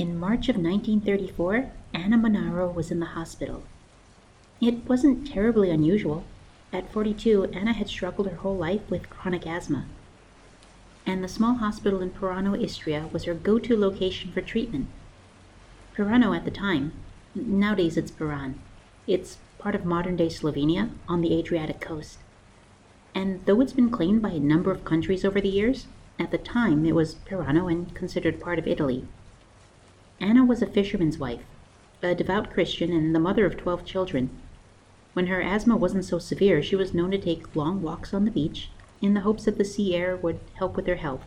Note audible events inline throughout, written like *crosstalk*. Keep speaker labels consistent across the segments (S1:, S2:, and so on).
S1: In March of 1934, Anna Monaro was in the hospital. It wasn't terribly unusual. At 42, Anna had struggled her whole life with chronic asthma. And the small hospital in Pirano, Istria was her go to location for treatment. Pirano at the time, nowadays it's Piran, it's part of modern day Slovenia on the Adriatic coast. And though it's been claimed by a number of countries over the years, at the time it was Pirano and considered part of Italy. Anna was a fisherman's wife, a devout Christian, and the mother of 12 children. When her asthma wasn't so severe, she was known to take long walks on the beach in the hopes that the sea air would help with her health.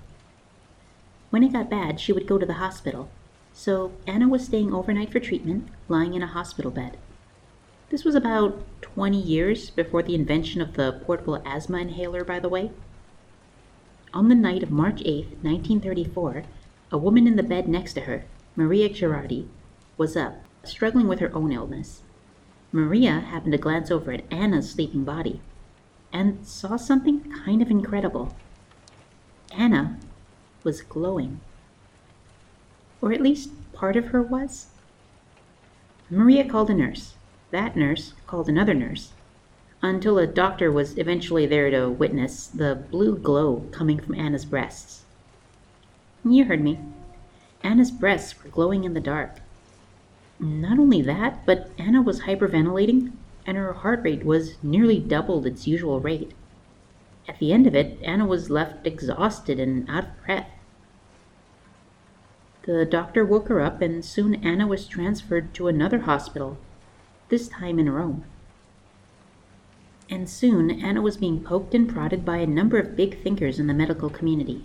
S1: When it got bad, she would go to the hospital. So Anna was staying overnight for treatment, lying in a hospital bed. This was about 20 years before the invention of the portable asthma inhaler, by the way. On the night of March 8, 1934, a woman in the bed next to her, Maria Girardi, was up, struggling with her own illness. Maria happened to glance over at Anna's sleeping body and saw something kind of incredible. Anna was glowing. Or at least part of her was. Maria called a nurse. That nurse called another nurse. Until a doctor was eventually there to witness the blue glow coming from Anna's breasts. You heard me. Anna's breasts were glowing in the dark. Not only that, but Anna was hyperventilating, and her heart rate was nearly doubled its usual rate. At the end of it, Anna was left exhausted and out of breath. The doctor woke her up, and soon Anna was transferred to another hospital, this time in Rome. And soon Anna was being poked and prodded by a number of big thinkers in the medical community.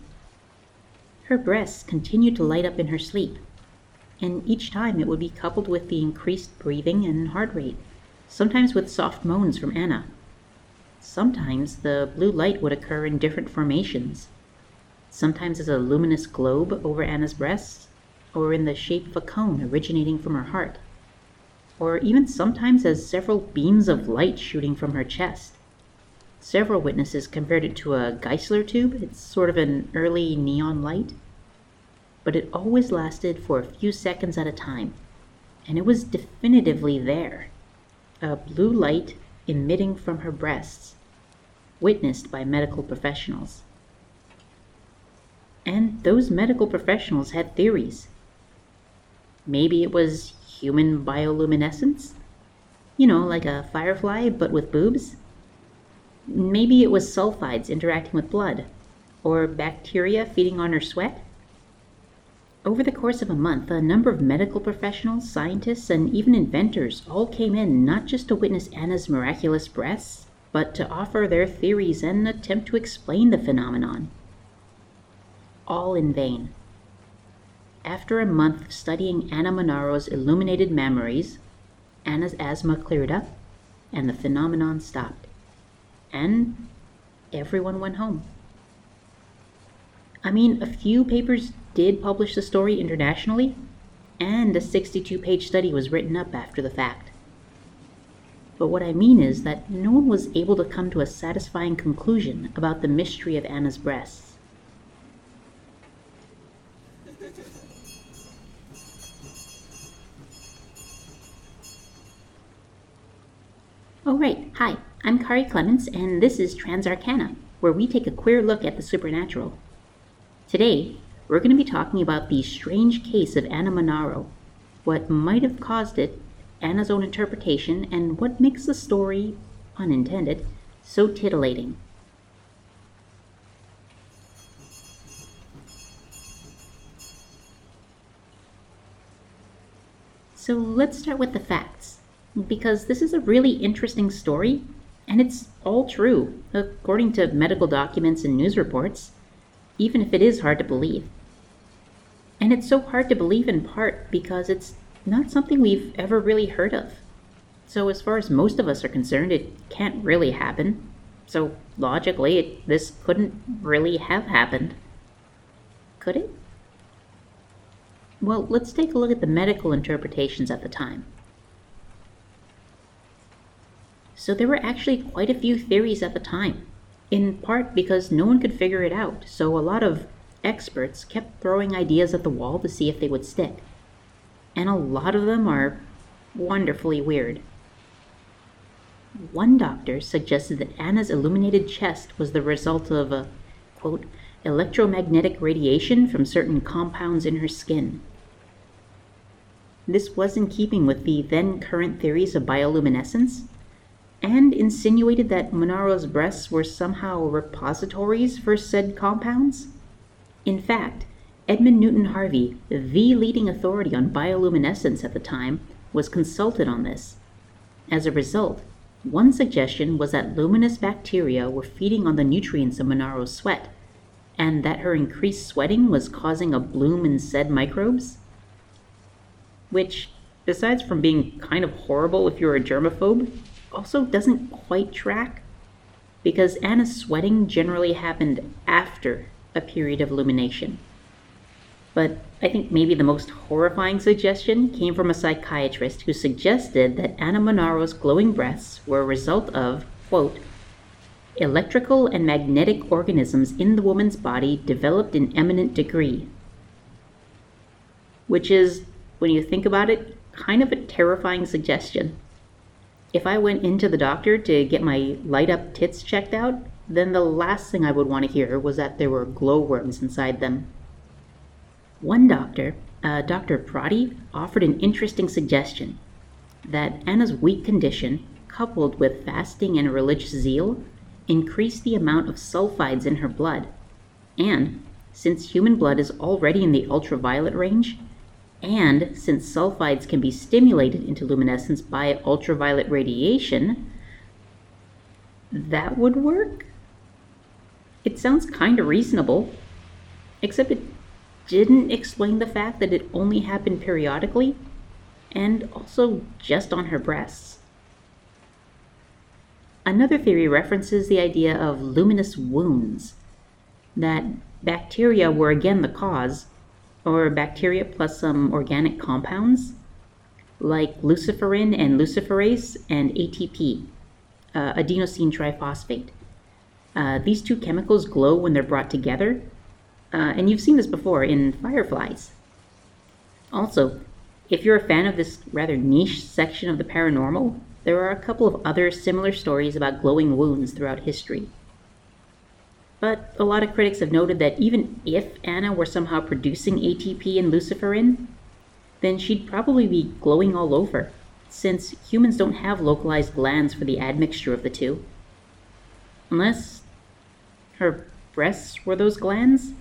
S1: Her breasts continued to light up in her sleep, and each time it would be coupled with the increased breathing and heart rate, sometimes with soft moans from Anna. Sometimes the blue light would occur in different formations, sometimes as a luminous globe over Anna's breasts, or in the shape of a cone originating from her heart, or even sometimes as several beams of light shooting from her chest. Several witnesses compared it to a Geissler tube. It's sort of an early neon light but it always lasted for a few seconds at a time, and it was definitively there a blue light emitting from her breasts, witnessed by medical professionals. And those medical professionals had theories. Maybe it was human bioluminescence? You know, like a firefly, but with boobs? Maybe it was sulfides interacting with blood, or bacteria feeding on her sweat? Over the course of a month, a number of medical professionals, scientists, and even inventors all came in not just to witness Anna's miraculous breasts, but to offer their theories and attempt to explain the phenomenon. All in vain. After a month of studying Anna Monaro's illuminated memories, Anna's asthma cleared up and the phenomenon stopped. And everyone went home. I mean, a few papers did publish the story internationally, and a 62 page study was written up after the fact. But what I mean is that no one was able to come to a satisfying conclusion about the mystery of Anna's breasts. Oh, right. Hi, I'm Kari Clements, and this is Transarcana, where we take a queer look at the supernatural. Today, we're going to be talking about the strange case of Anna Monaro, what might have caused it, Anna's own interpretation, and what makes the story, unintended, so titillating. So let's start with the facts, because this is a really interesting story, and it's all true, according to medical documents and news reports, even if it is hard to believe. And it's so hard to believe in part because it's not something we've ever really heard of. So, as far as most of us are concerned, it can't really happen. So, logically, it, this couldn't really have happened. Could it? Well, let's take a look at the medical interpretations at the time. So, there were actually quite a few theories at the time, in part because no one could figure it out, so a lot of experts kept throwing ideas at the wall to see if they would stick. and a lot of them are wonderfully weird. One doctor suggested that Anna's illuminated chest was the result of a, quote, electromagnetic radiation from certain compounds in her skin. This was in keeping with the then current theories of bioluminescence, and insinuated that Monaro's breasts were somehow repositories for said compounds. In fact, Edmund Newton Harvey, the leading authority on bioluminescence at the time, was consulted on this. As a result, one suggestion was that luminous bacteria were feeding on the nutrients of Monaro's sweat, and that her increased sweating was causing a bloom in said microbes. Which, besides from being kind of horrible if you're a germaphobe, also doesn't quite track, because Anna's sweating generally happened after a period of illumination. But I think maybe the most horrifying suggestion came from a psychiatrist who suggested that Anna Monaro's glowing breasts were a result of, quote, electrical and magnetic organisms in the woman's body developed in eminent degree. Which is, when you think about it, kind of a terrifying suggestion. If I went into the doctor to get my light up tits checked out, then the last thing I would want to hear was that there were glowworms inside them. One doctor, uh, Dr. Prati, offered an interesting suggestion that Anna's weak condition, coupled with fasting and religious zeal, increased the amount of sulfides in her blood. And, since human blood is already in the ultraviolet range, and since sulfides can be stimulated into luminescence by ultraviolet radiation, that would work? It sounds kind of reasonable, except it didn't explain the fact that it only happened periodically and also just on her breasts. Another theory references the idea of luminous wounds, that bacteria were again the cause, or bacteria plus some organic compounds, like luciferin and luciferase and ATP, uh, adenosine triphosphate. Uh, these two chemicals glow when they're brought together, uh, and you've seen this before in Fireflies. Also, if you're a fan of this rather niche section of the paranormal, there are a couple of other similar stories about glowing wounds throughout history. But a lot of critics have noted that even if Anna were somehow producing ATP and luciferin, then she'd probably be glowing all over, since humans don't have localized glands for the admixture of the two. Unless her breasts were those glands?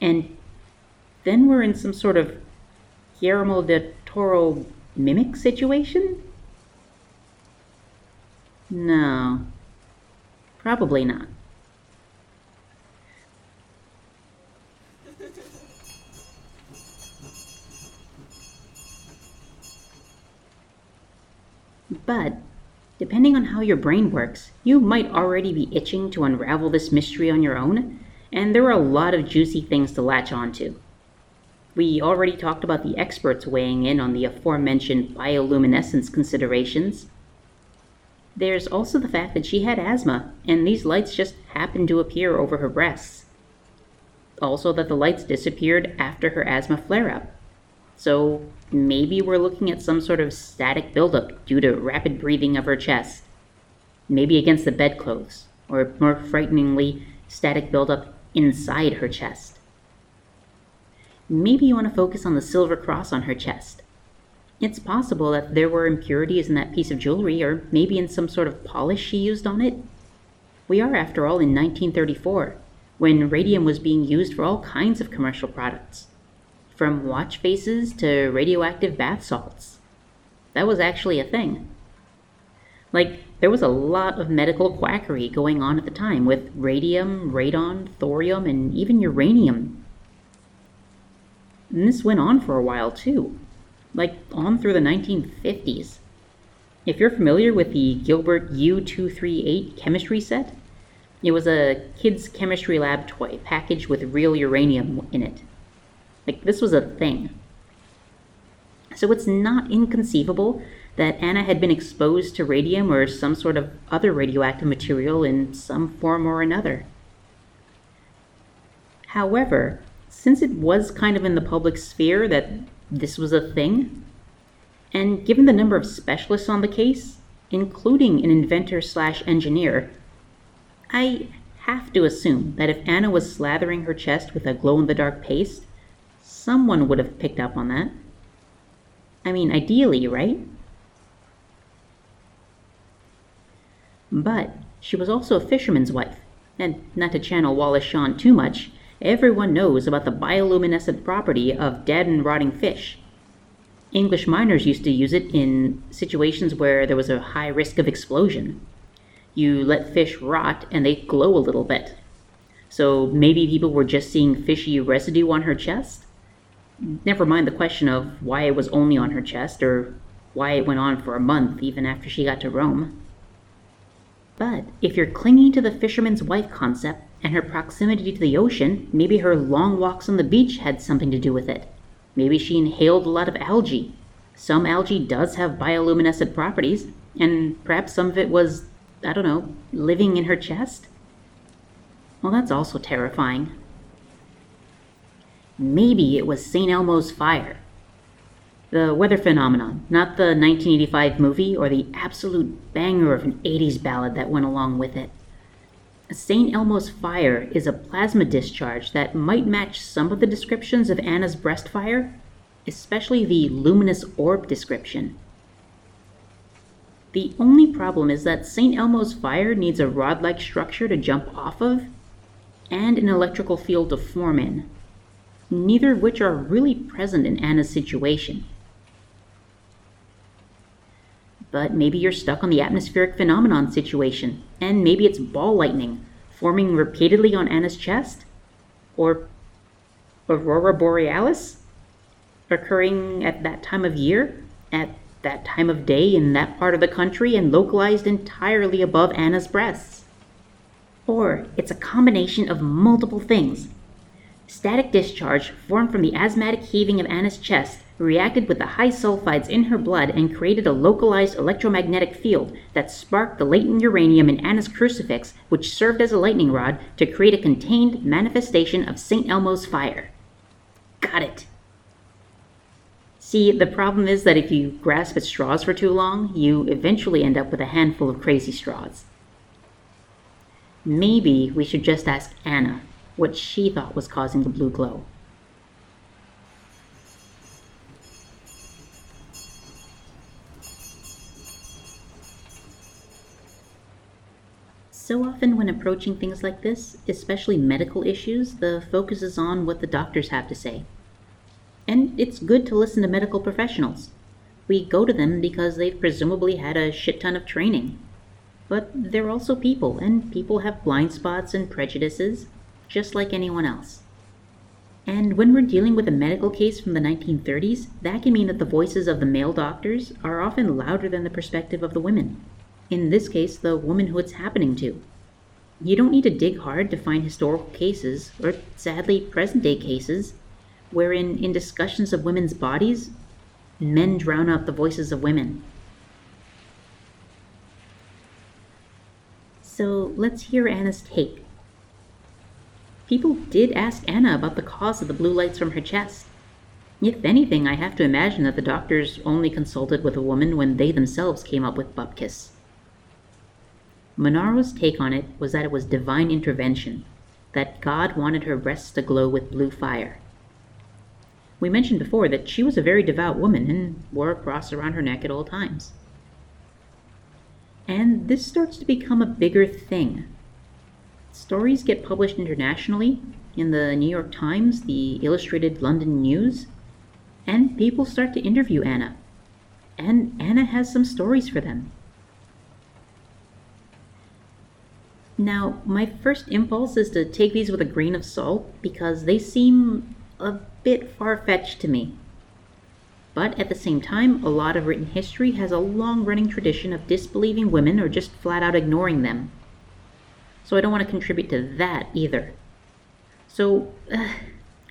S1: And then we're in some sort of Guillermo del Toro mimic situation? No, probably not. But, depending on how your brain works, you might already be itching to unravel this mystery on your own and there are a lot of juicy things to latch onto. We already talked about the experts weighing in on the aforementioned bioluminescence considerations. There's also the fact that she had asthma, and these lights just happened to appear over her breasts. Also, that the lights disappeared after her asthma flare up. So, maybe we're looking at some sort of static buildup due to rapid breathing of her chest. Maybe against the bedclothes, or more frighteningly, static buildup inside her chest. Maybe you want to focus on the silver cross on her chest. It's possible that there were impurities in that piece of jewelry, or maybe in some sort of polish she used on it. We are, after all, in 1934, when radium was being used for all kinds of commercial products, from watch faces to radioactive bath salts. That was actually a thing. Like, there was a lot of medical quackery going on at the time with radium, radon, thorium, and even uranium. And this went on for a while too, like on through the 1950s. If you're familiar with the Gilbert U238 chemistry set, it was a kid's chemistry lab toy packaged with real uranium in it. Like, this was a thing. So it's not inconceivable that Anna had been exposed to radium or some sort of other radioactive material in some form or another. However, since it was kind of in the public sphere that this was a thing? And given the number of specialists on the case, including an inventor slash engineer, I have to assume that if Anna was slathering her chest with a glow in the dark paste, someone would have picked up on that. I mean, ideally, right? But she was also a fisherman's wife, and not to channel Wallace Shawn too much, everyone knows about the bioluminescent property of dead and rotting fish. English miners used to use it in situations where there was a high risk of explosion. You let fish rot and they glow a little bit. So maybe people were just seeing fishy residue on her chest? Never mind the question of why it was only on her chest or why it went on for a month even after she got to Rome. But if you're clinging to the fisherman's wife concept and her proximity to the ocean, maybe her long walks on the beach had something to do with it. Maybe she inhaled a lot of algae. Some algae does have bioluminescent properties, and perhaps some of it was, I don't know, living in her chest? Well, that's also terrifying. Maybe it was St. Elmo's fire. The weather phenomenon, not the 1985 movie or the absolute banger of an 80s ballad that went along with it. St. Elmo's fire is a plasma discharge that might match some of the descriptions of Anna's breast fire, especially the luminous orb description. The only problem is that St. Elmo's fire needs a rod like structure to jump off of and an electrical field to form in, neither of which are really present in Anna's situation. But maybe you're stuck on the atmospheric phenomenon situation, and maybe it's ball lightning forming repeatedly on Anna's chest? Or aurora borealis occurring at that time of year, at that time of day in that part of the country, and localized entirely above Anna's breasts? Or it's a combination of multiple things. Static discharge formed from the asthmatic heaving of Anna's chest reacted with the high sulfides in her blood and created a localized electromagnetic field that sparked the latent uranium in Anna's crucifix, which served as a lightning rod to create a contained manifestation of St. Elmo's fire. Got it. See, the problem is that if you grasp at straws for too long, you eventually end up with a handful of crazy straws. Maybe we should just ask Anna what she thought was causing the blue glow. So often, when approaching things like this, especially medical issues, the focus is on what the doctors have to say. And it's good to listen to medical professionals. We go to them because they've presumably had a shit ton of training. But they're also people, and people have blind spots and prejudices, just like anyone else. And when we're dealing with a medical case from the 1930s, that can mean that the voices of the male doctors are often louder than the perspective of the women in this case, the woman who it's happening to. You don't need to dig hard to find historical cases, or sadly, present day cases, wherein, in discussions of women's bodies, men drown out the voices of women. So let's hear Anna's take. People did ask Anna about the cause of the blue lights from her chest. If anything, I have to imagine that the doctors only consulted with a woman when they themselves came up with bupkis. Monaro's take on it was that it was divine intervention, that God wanted her breasts to glow with blue fire. We mentioned before that she was a very devout woman and wore a cross around her neck at all times. And this starts to become a bigger thing. Stories get published internationally in the New York Times, the Illustrated London News, and people start to interview Anna. And Anna has some stories for them. Now, my first impulse is to take these with a grain of salt because they seem a bit far fetched to me. But at the same time, a lot of written history has a long running tradition of disbelieving women or just flat out ignoring them. So I don't want to contribute to that either. So, uh,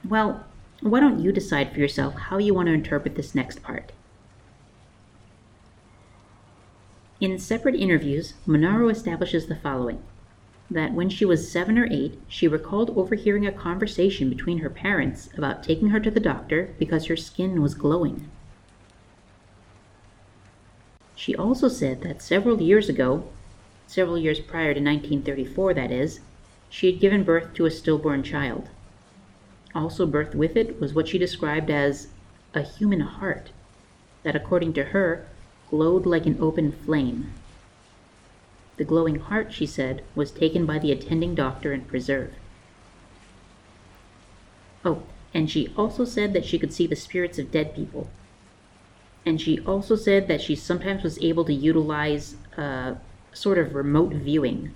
S1: well, why don't you decide for yourself how you want to interpret this next part? In separate interviews, Monaro establishes the following that when she was seven or eight, she recalled overhearing a conversation between her parents about taking her to the doctor because her skin was glowing. She also said that several years ago, several years prior to 1934, that is, she had given birth to a stillborn child. Also, birthed with it was what she described as a human heart, that according to her, glowed like an open flame. The glowing heart, she said, was taken by the attending doctor and preserved. Oh, and she also said that she could see the spirits of dead people. And she also said that she sometimes was able to utilize uh, sort of remote viewing.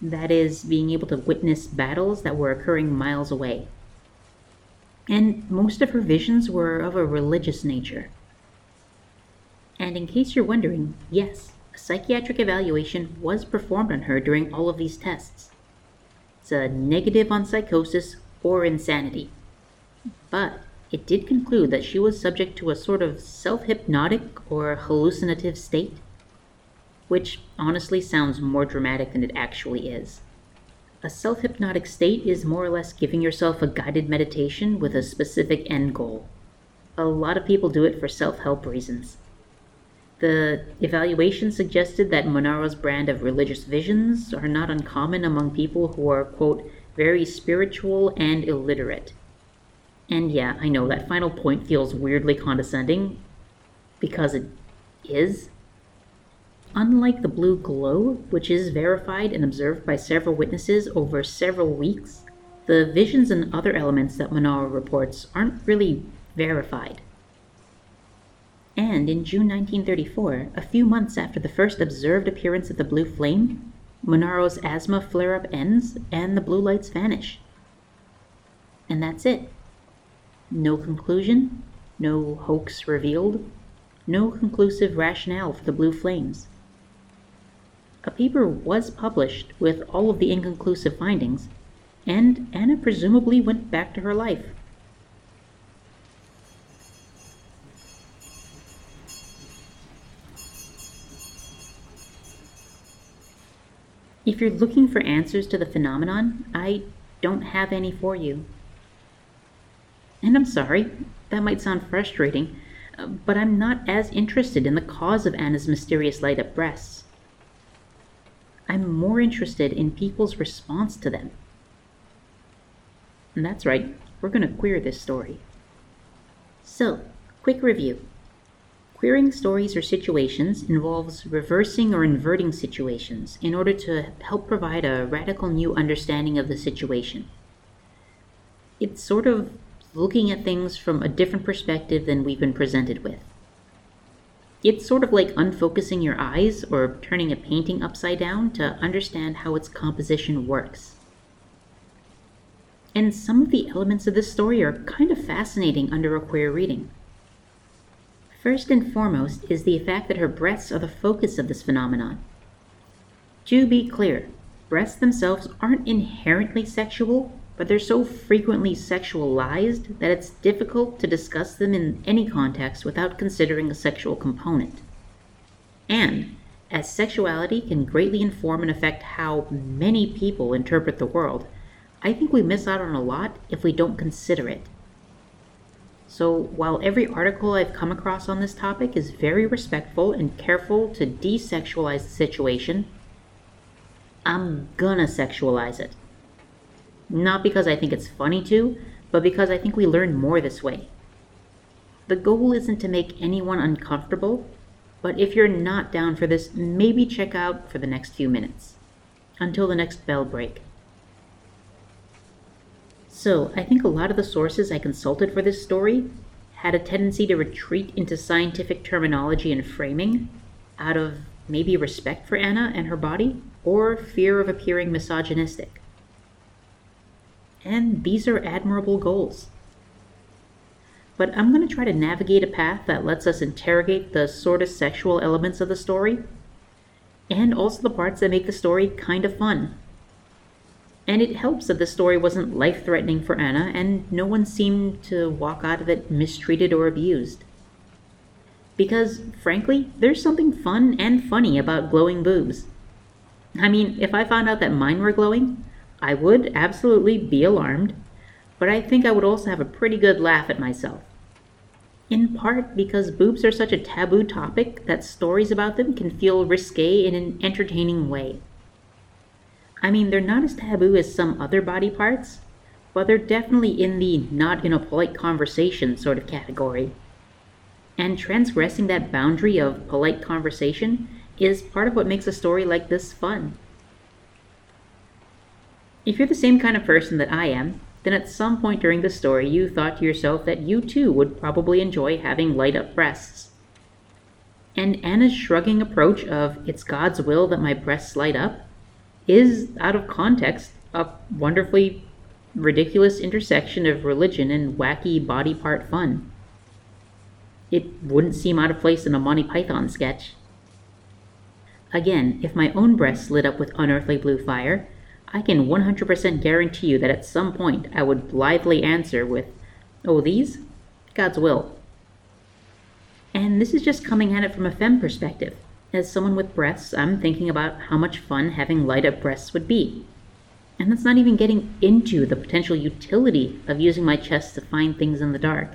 S1: That is, being able to witness battles that were occurring miles away. And most of her visions were of a religious nature. And in case you're wondering, yes, a psychiatric evaluation was performed on her during all of these tests. It's a negative on psychosis or insanity. But it did conclude that she was subject to a sort of self hypnotic or hallucinative state, which honestly sounds more dramatic than it actually is. A self hypnotic state is more or less giving yourself a guided meditation with a specific end goal. A lot of people do it for self help reasons. The evaluation suggested that Monaro's brand of religious visions are not uncommon among people who are, quote, very spiritual and illiterate. And yeah, I know that final point feels weirdly condescending, because it is. Unlike the blue glow, which is verified and observed by several witnesses over several weeks, the visions and other elements that Monaro reports aren't really verified. And in June 1934, a few months after the first observed appearance of the blue flame, Monaro's asthma flare up ends and the blue lights vanish. And that's it. No conclusion, no hoax revealed, no conclusive rationale for the blue flames. A paper was published with all of the inconclusive findings, and Anna presumably went back to her life. If you're looking for answers to the phenomenon, I don't have any for you. And I'm sorry, that might sound frustrating, but I'm not as interested in the cause of Anna's mysterious light up breasts. I'm more interested in people's response to them. And that's right, we're going to queer this story. So, quick review. Queering stories or situations involves reversing or inverting situations in order to help provide a radical new understanding of the situation. It's sort of looking at things from a different perspective than we've been presented with. It's sort of like unfocusing your eyes or turning a painting upside down to understand how its composition works. And some of the elements of this story are kind of fascinating under a queer reading. First and foremost is the fact that her breasts are the focus of this phenomenon. To be clear, breasts themselves aren't inherently sexual, but they're so frequently sexualized that it's difficult to discuss them in any context without considering a sexual component. And, as sexuality can greatly inform and affect how many people interpret the world, I think we miss out on a lot if we don't consider it. So, while every article I've come across on this topic is very respectful and careful to desexualize the situation, I'm gonna sexualize it. Not because I think it's funny to, but because I think we learn more this way. The goal isn't to make anyone uncomfortable, but if you're not down for this, maybe check out for the next few minutes. Until the next bell break. So, I think a lot of the sources I consulted for this story had a tendency to retreat into scientific terminology and framing out of maybe respect for Anna and her body or fear of appearing misogynistic. And these are admirable goals. But I'm going to try to navigate a path that lets us interrogate the sort of sexual elements of the story and also the parts that make the story kind of fun and it helps that the story wasn't life threatening for Anna, and no one seemed to walk out of it mistreated or abused. Because, frankly, there's something fun and funny about glowing boobs. I mean, if I found out that mine were glowing, I would absolutely be alarmed, but I think I would also have a pretty good laugh at myself. In part because boobs are such a taboo topic that stories about them can feel risque in an entertaining way. I mean, they're not as taboo as some other body parts, but they're definitely in the not in a polite conversation sort of category. And transgressing that boundary of polite conversation is part of what makes a story like this fun. If you're the same kind of person that I am, then at some point during the story you thought to yourself that you too would probably enjoy having light up breasts. And Anna's shrugging approach of, it's God's will that my breasts light up, is, out of context, a wonderfully ridiculous intersection of religion and wacky body part fun. It wouldn't seem out of place in a Monty Python sketch. Again, if my own breasts lit up with unearthly blue fire, I can 100% guarantee you that at some point I would blithely answer with, Oh, these? God's will. And this is just coming at it from a femme perspective. As someone with breasts, I'm thinking about how much fun having light up breasts would be. And that's not even getting into the potential utility of using my chest to find things in the dark.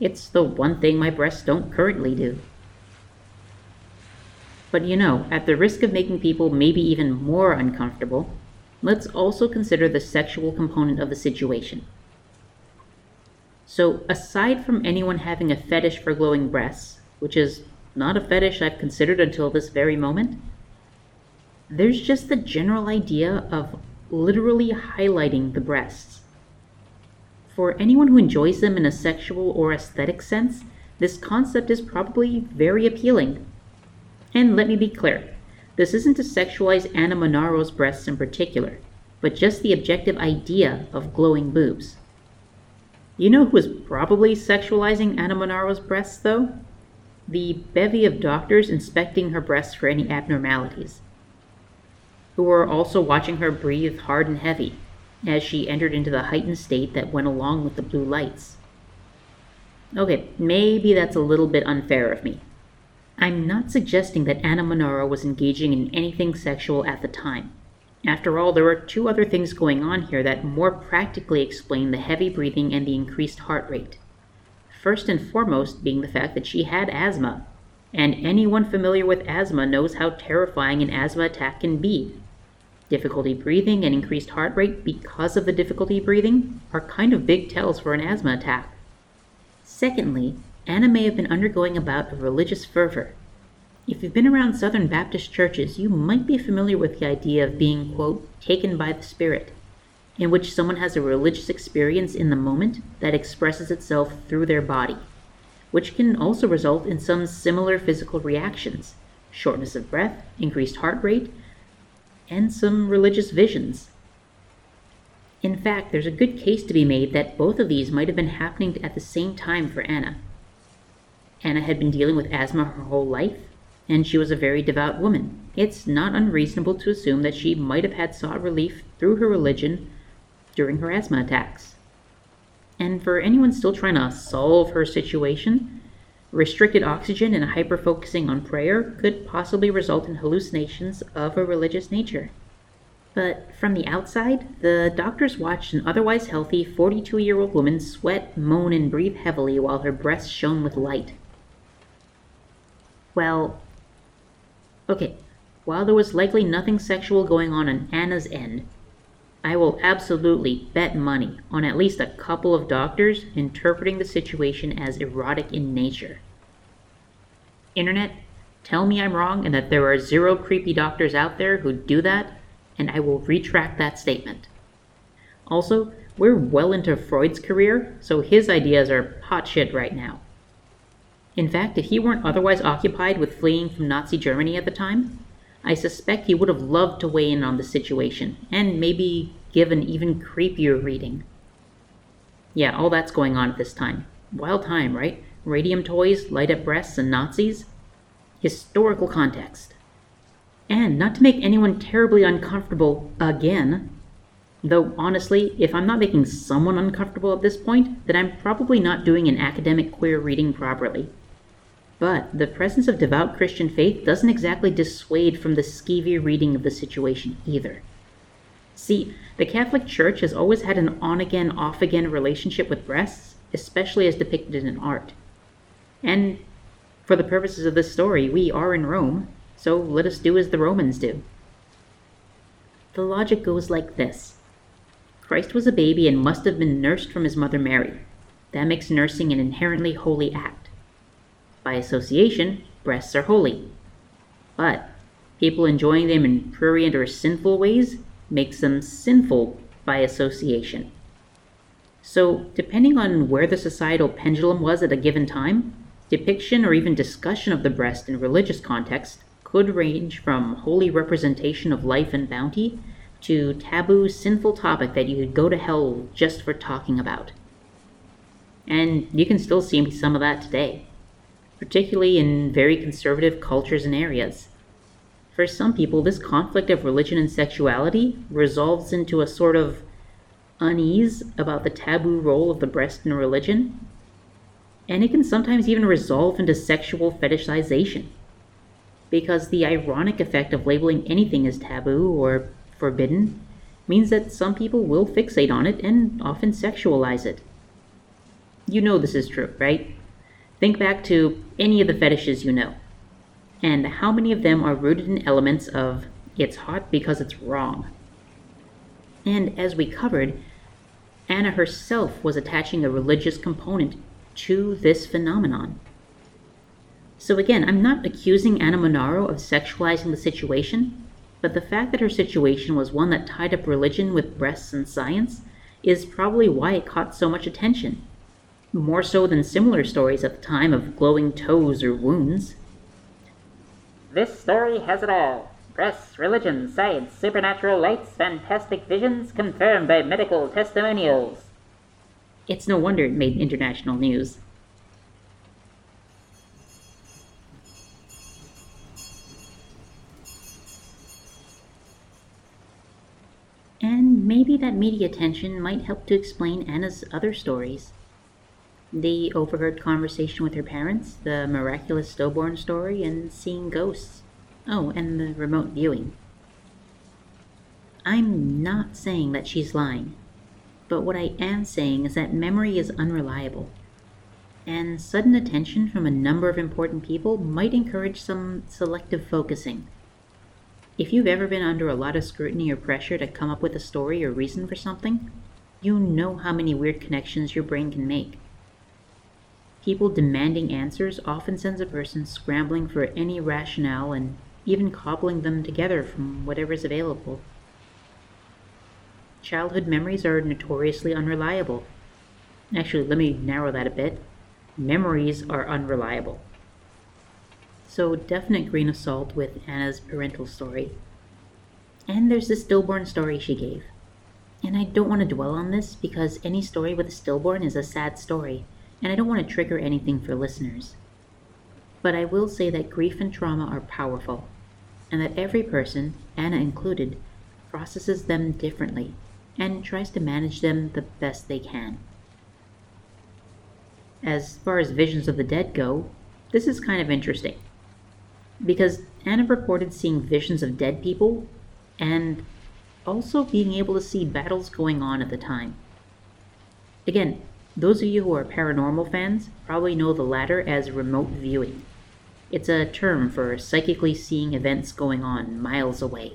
S1: It's the one thing my breasts don't currently do. But you know, at the risk of making people maybe even more uncomfortable, let's also consider the sexual component of the situation. So, aside from anyone having a fetish for glowing breasts, which is not a fetish I've considered until this very moment, there's just the general idea of literally highlighting the breasts. For anyone who enjoys them in a sexual or aesthetic sense, this concept is probably very appealing. And let me be clear this isn't to sexualize Anna Monaro's breasts in particular, but just the objective idea of glowing boobs. You know who was probably sexualizing Anna Monaro's breasts, though? The bevy of doctors inspecting her breasts for any abnormalities, who were also watching her breathe hard and heavy as she entered into the heightened state that went along with the blue lights. Okay, maybe that's a little bit unfair of me. I'm not suggesting that Anna Monaro was engaging in anything sexual at the time. After all, there are two other things going on here that more practically explain the heavy breathing and the increased heart rate. First and foremost being the fact that she had asthma, and anyone familiar with asthma knows how terrifying an asthma attack can be. Difficulty breathing and increased heart rate because of the difficulty breathing are kind of big tells for an asthma attack. Secondly, Anna may have been undergoing a bout of religious fervor. If you've been around Southern Baptist churches, you might be familiar with the idea of being, quote, taken by the Spirit, in which someone has a religious experience in the moment that expresses itself through their body, which can also result in some similar physical reactions shortness of breath, increased heart rate, and some religious visions. In fact, there's a good case to be made that both of these might have been happening at the same time for Anna. Anna had been dealing with asthma her whole life, and she was a very devout woman. It's not unreasonable to assume that she might have had sought relief through her religion during her asthma attacks. And for anyone still trying to solve her situation, restricted oxygen and hyper focusing on prayer could possibly result in hallucinations of a religious nature. But from the outside, the doctors watched an otherwise healthy 42 year old woman sweat, moan, and breathe heavily while her breasts shone with light. Well, okay, while there was likely nothing sexual going on on Anna's end, I will absolutely bet money on at least a couple of doctors interpreting the situation as erotic in nature. Internet, tell me I'm wrong and that there are zero creepy doctors out there who do that, and I will retract that statement. Also, we're well into Freud's career, so his ideas are hot shit right now. In fact, if he weren't otherwise occupied with fleeing from Nazi Germany at the time, I suspect he would have loved to weigh in on the situation, and maybe give an even creepier reading. Yeah, all that's going on at this time. Wild time, right? Radium toys, light up breasts, and Nazis? Historical context. And not to make anyone terribly uncomfortable again, though honestly, if I'm not making someone uncomfortable at this point, then I'm probably not doing an academic queer reading properly. But the presence of devout Christian faith doesn't exactly dissuade from the skeevy reading of the situation either. See, the Catholic Church has always had an on again, off again relationship with breasts, especially as depicted in art. And for the purposes of this story, we are in Rome, so let us do as the Romans do. The logic goes like this Christ was a baby and must have been nursed from his mother Mary. That makes nursing an inherently holy act. By association, breasts are holy. But people enjoying them in prurient or sinful ways makes them sinful by association. So, depending on where the societal pendulum was at a given time, depiction or even discussion of the breast in religious context could range from holy representation of life and bounty to taboo, sinful topic that you could go to hell just for talking about. And you can still see some of that today, particularly in very conservative cultures and areas. For some people, this conflict of religion and sexuality resolves into a sort of unease about the taboo role of the breast in religion, and it can sometimes even resolve into sexual fetishization. Because the ironic effect of labeling anything as taboo or forbidden means that some people will fixate on it and often sexualize it. You know this is true, right? Think back to any of the fetishes you know and how many of them are rooted in elements of it's hot because it's wrong. And as we covered, Anna herself was attaching a religious component to this phenomenon. So again, I'm not accusing Anna Monaro of sexualizing the situation, but the fact that her situation was one that tied up religion with breasts and science is probably why it caught so much attention. More so than similar stories at the time of glowing toes or wounds.
S2: This story has it all. Breasts, religion, science, supernatural lights, fantastic visions confirmed by medical testimonials.
S1: It's no wonder it made international news. And maybe that media attention might help to explain Anna's other stories. The overheard conversation with her parents, the miraculous stillborn story, and seeing ghosts. Oh, and the remote viewing. I'm not saying that she's lying, but what I am saying is that memory is unreliable, and sudden attention from a number of important people might encourage some selective focusing. If you've ever been under a lot of scrutiny or pressure to come up with a story or reason for something, you know how many weird connections your brain can make. People demanding answers often sends a person scrambling for any rationale and even cobbling them together from whatever is available. Childhood memories are notoriously unreliable. Actually, let me narrow that a bit. Memories are unreliable. So, definite grain of salt with Anna's parental story. And there's the stillborn story she gave. And I don't want to dwell on this because any story with a stillborn is a sad story and I don't want to trigger anything for listeners. But I will say that grief and trauma are powerful, and that every person, Anna included, processes them differently and tries to manage them the best they can. As far as visions of the dead go, this is kind of interesting. Because Anna reported seeing visions of dead people and also being able to see battles going on at the time. Again, those of you who are paranormal fans probably know the latter as remote viewing. It's a term for psychically seeing events going on miles away.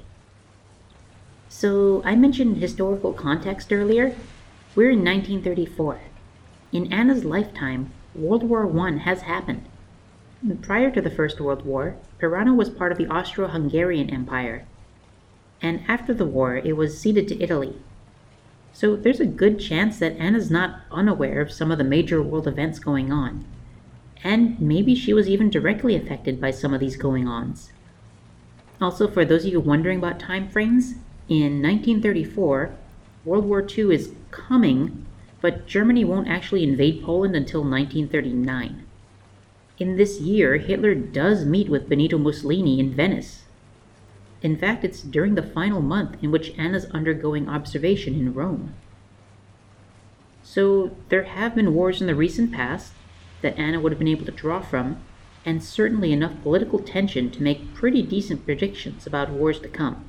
S1: So, I mentioned historical context earlier. We're in 1934. In Anna's lifetime, World War I has happened. Prior to the First World War, Pirano was part of the Austro Hungarian Empire. And after the war, it was ceded to Italy, so there's a good chance that Anna's not unaware of some of the major world events going on. And maybe she was even directly affected by some of these going ons. Also, for those of you wondering about time frames, in 1934, World War II is coming, but Germany won't actually invade Poland until 1939. In this year, Hitler does meet with Benito Mussolini in Venice, in fact, it's during the final month in which Anna's undergoing observation in Rome. So there have been wars in the recent past that Anna would have been able to draw from, and certainly enough political tension to make pretty decent predictions about wars to come.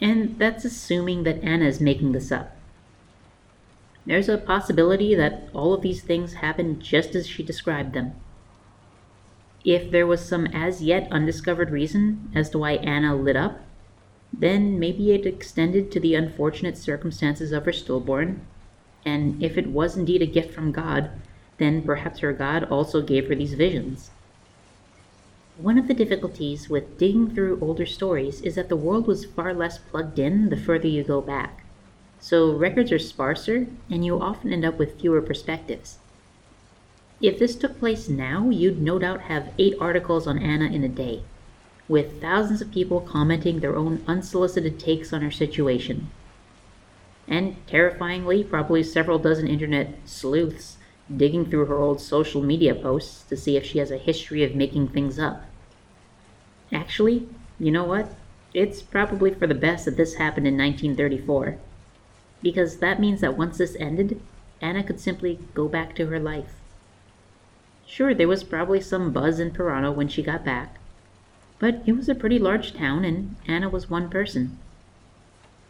S1: And that's assuming that Anna is making this up. There's a possibility that all of these things happened just as she described them. If there was some as yet undiscovered reason as to why Anna lit up, then maybe it extended to the unfortunate circumstances of her stillborn, and if it was indeed a gift from God, then perhaps her God also gave her these visions. One of the difficulties with digging through older stories is that the world was far less plugged in the further you go back. So records are sparser, and you often end up with fewer perspectives. If this took place now, you'd no doubt have eight articles on Anna in a day, with thousands of people commenting their own unsolicited takes on her situation. And terrifyingly, probably several dozen internet sleuths digging through her old social media posts to see if she has a history of making things up. Actually, you know what? It's probably for the best that this happened in 1934. Because that means that once this ended, Anna could simply go back to her life. Sure, there was probably some buzz in Toronto when she got back, but it was a pretty large town and Anna was one person.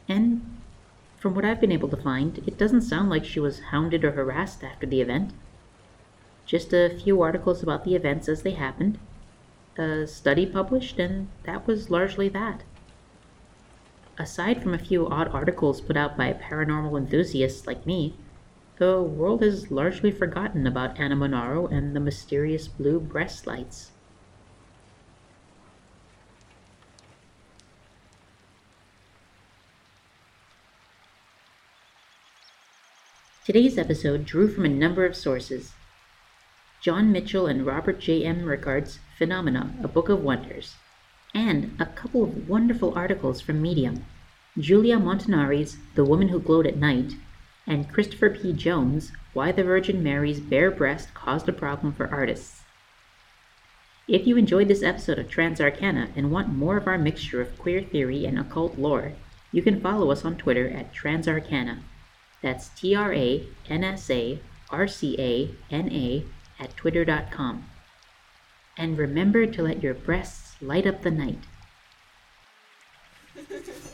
S1: And from what I've been able to find, it doesn't sound like she was hounded or harassed after the event. Just a few articles about the events as they happened, a study published, and that was largely that. Aside from a few odd articles put out by paranormal enthusiasts like me, the world has largely forgotten about Anna Monaro and the mysterious blue breast lights. Today's episode drew from a number of sources. John Michell and Robert J. M. Rickard's Phenomena, A Book of Wonders, and a couple of wonderful articles from Medium. Julia Montanari's The Woman Who Glowed at Night, and Christopher P. Jones' Why the Virgin Mary's Bare Breast Caused a Problem for Artists. If you enjoyed this episode of Transarcana and want more of our mixture of queer theory and occult lore, you can follow us on Twitter at Transarcana. That's T R A N S A R C A N A at twitter.com. And remember to let your breasts light up the night. *laughs*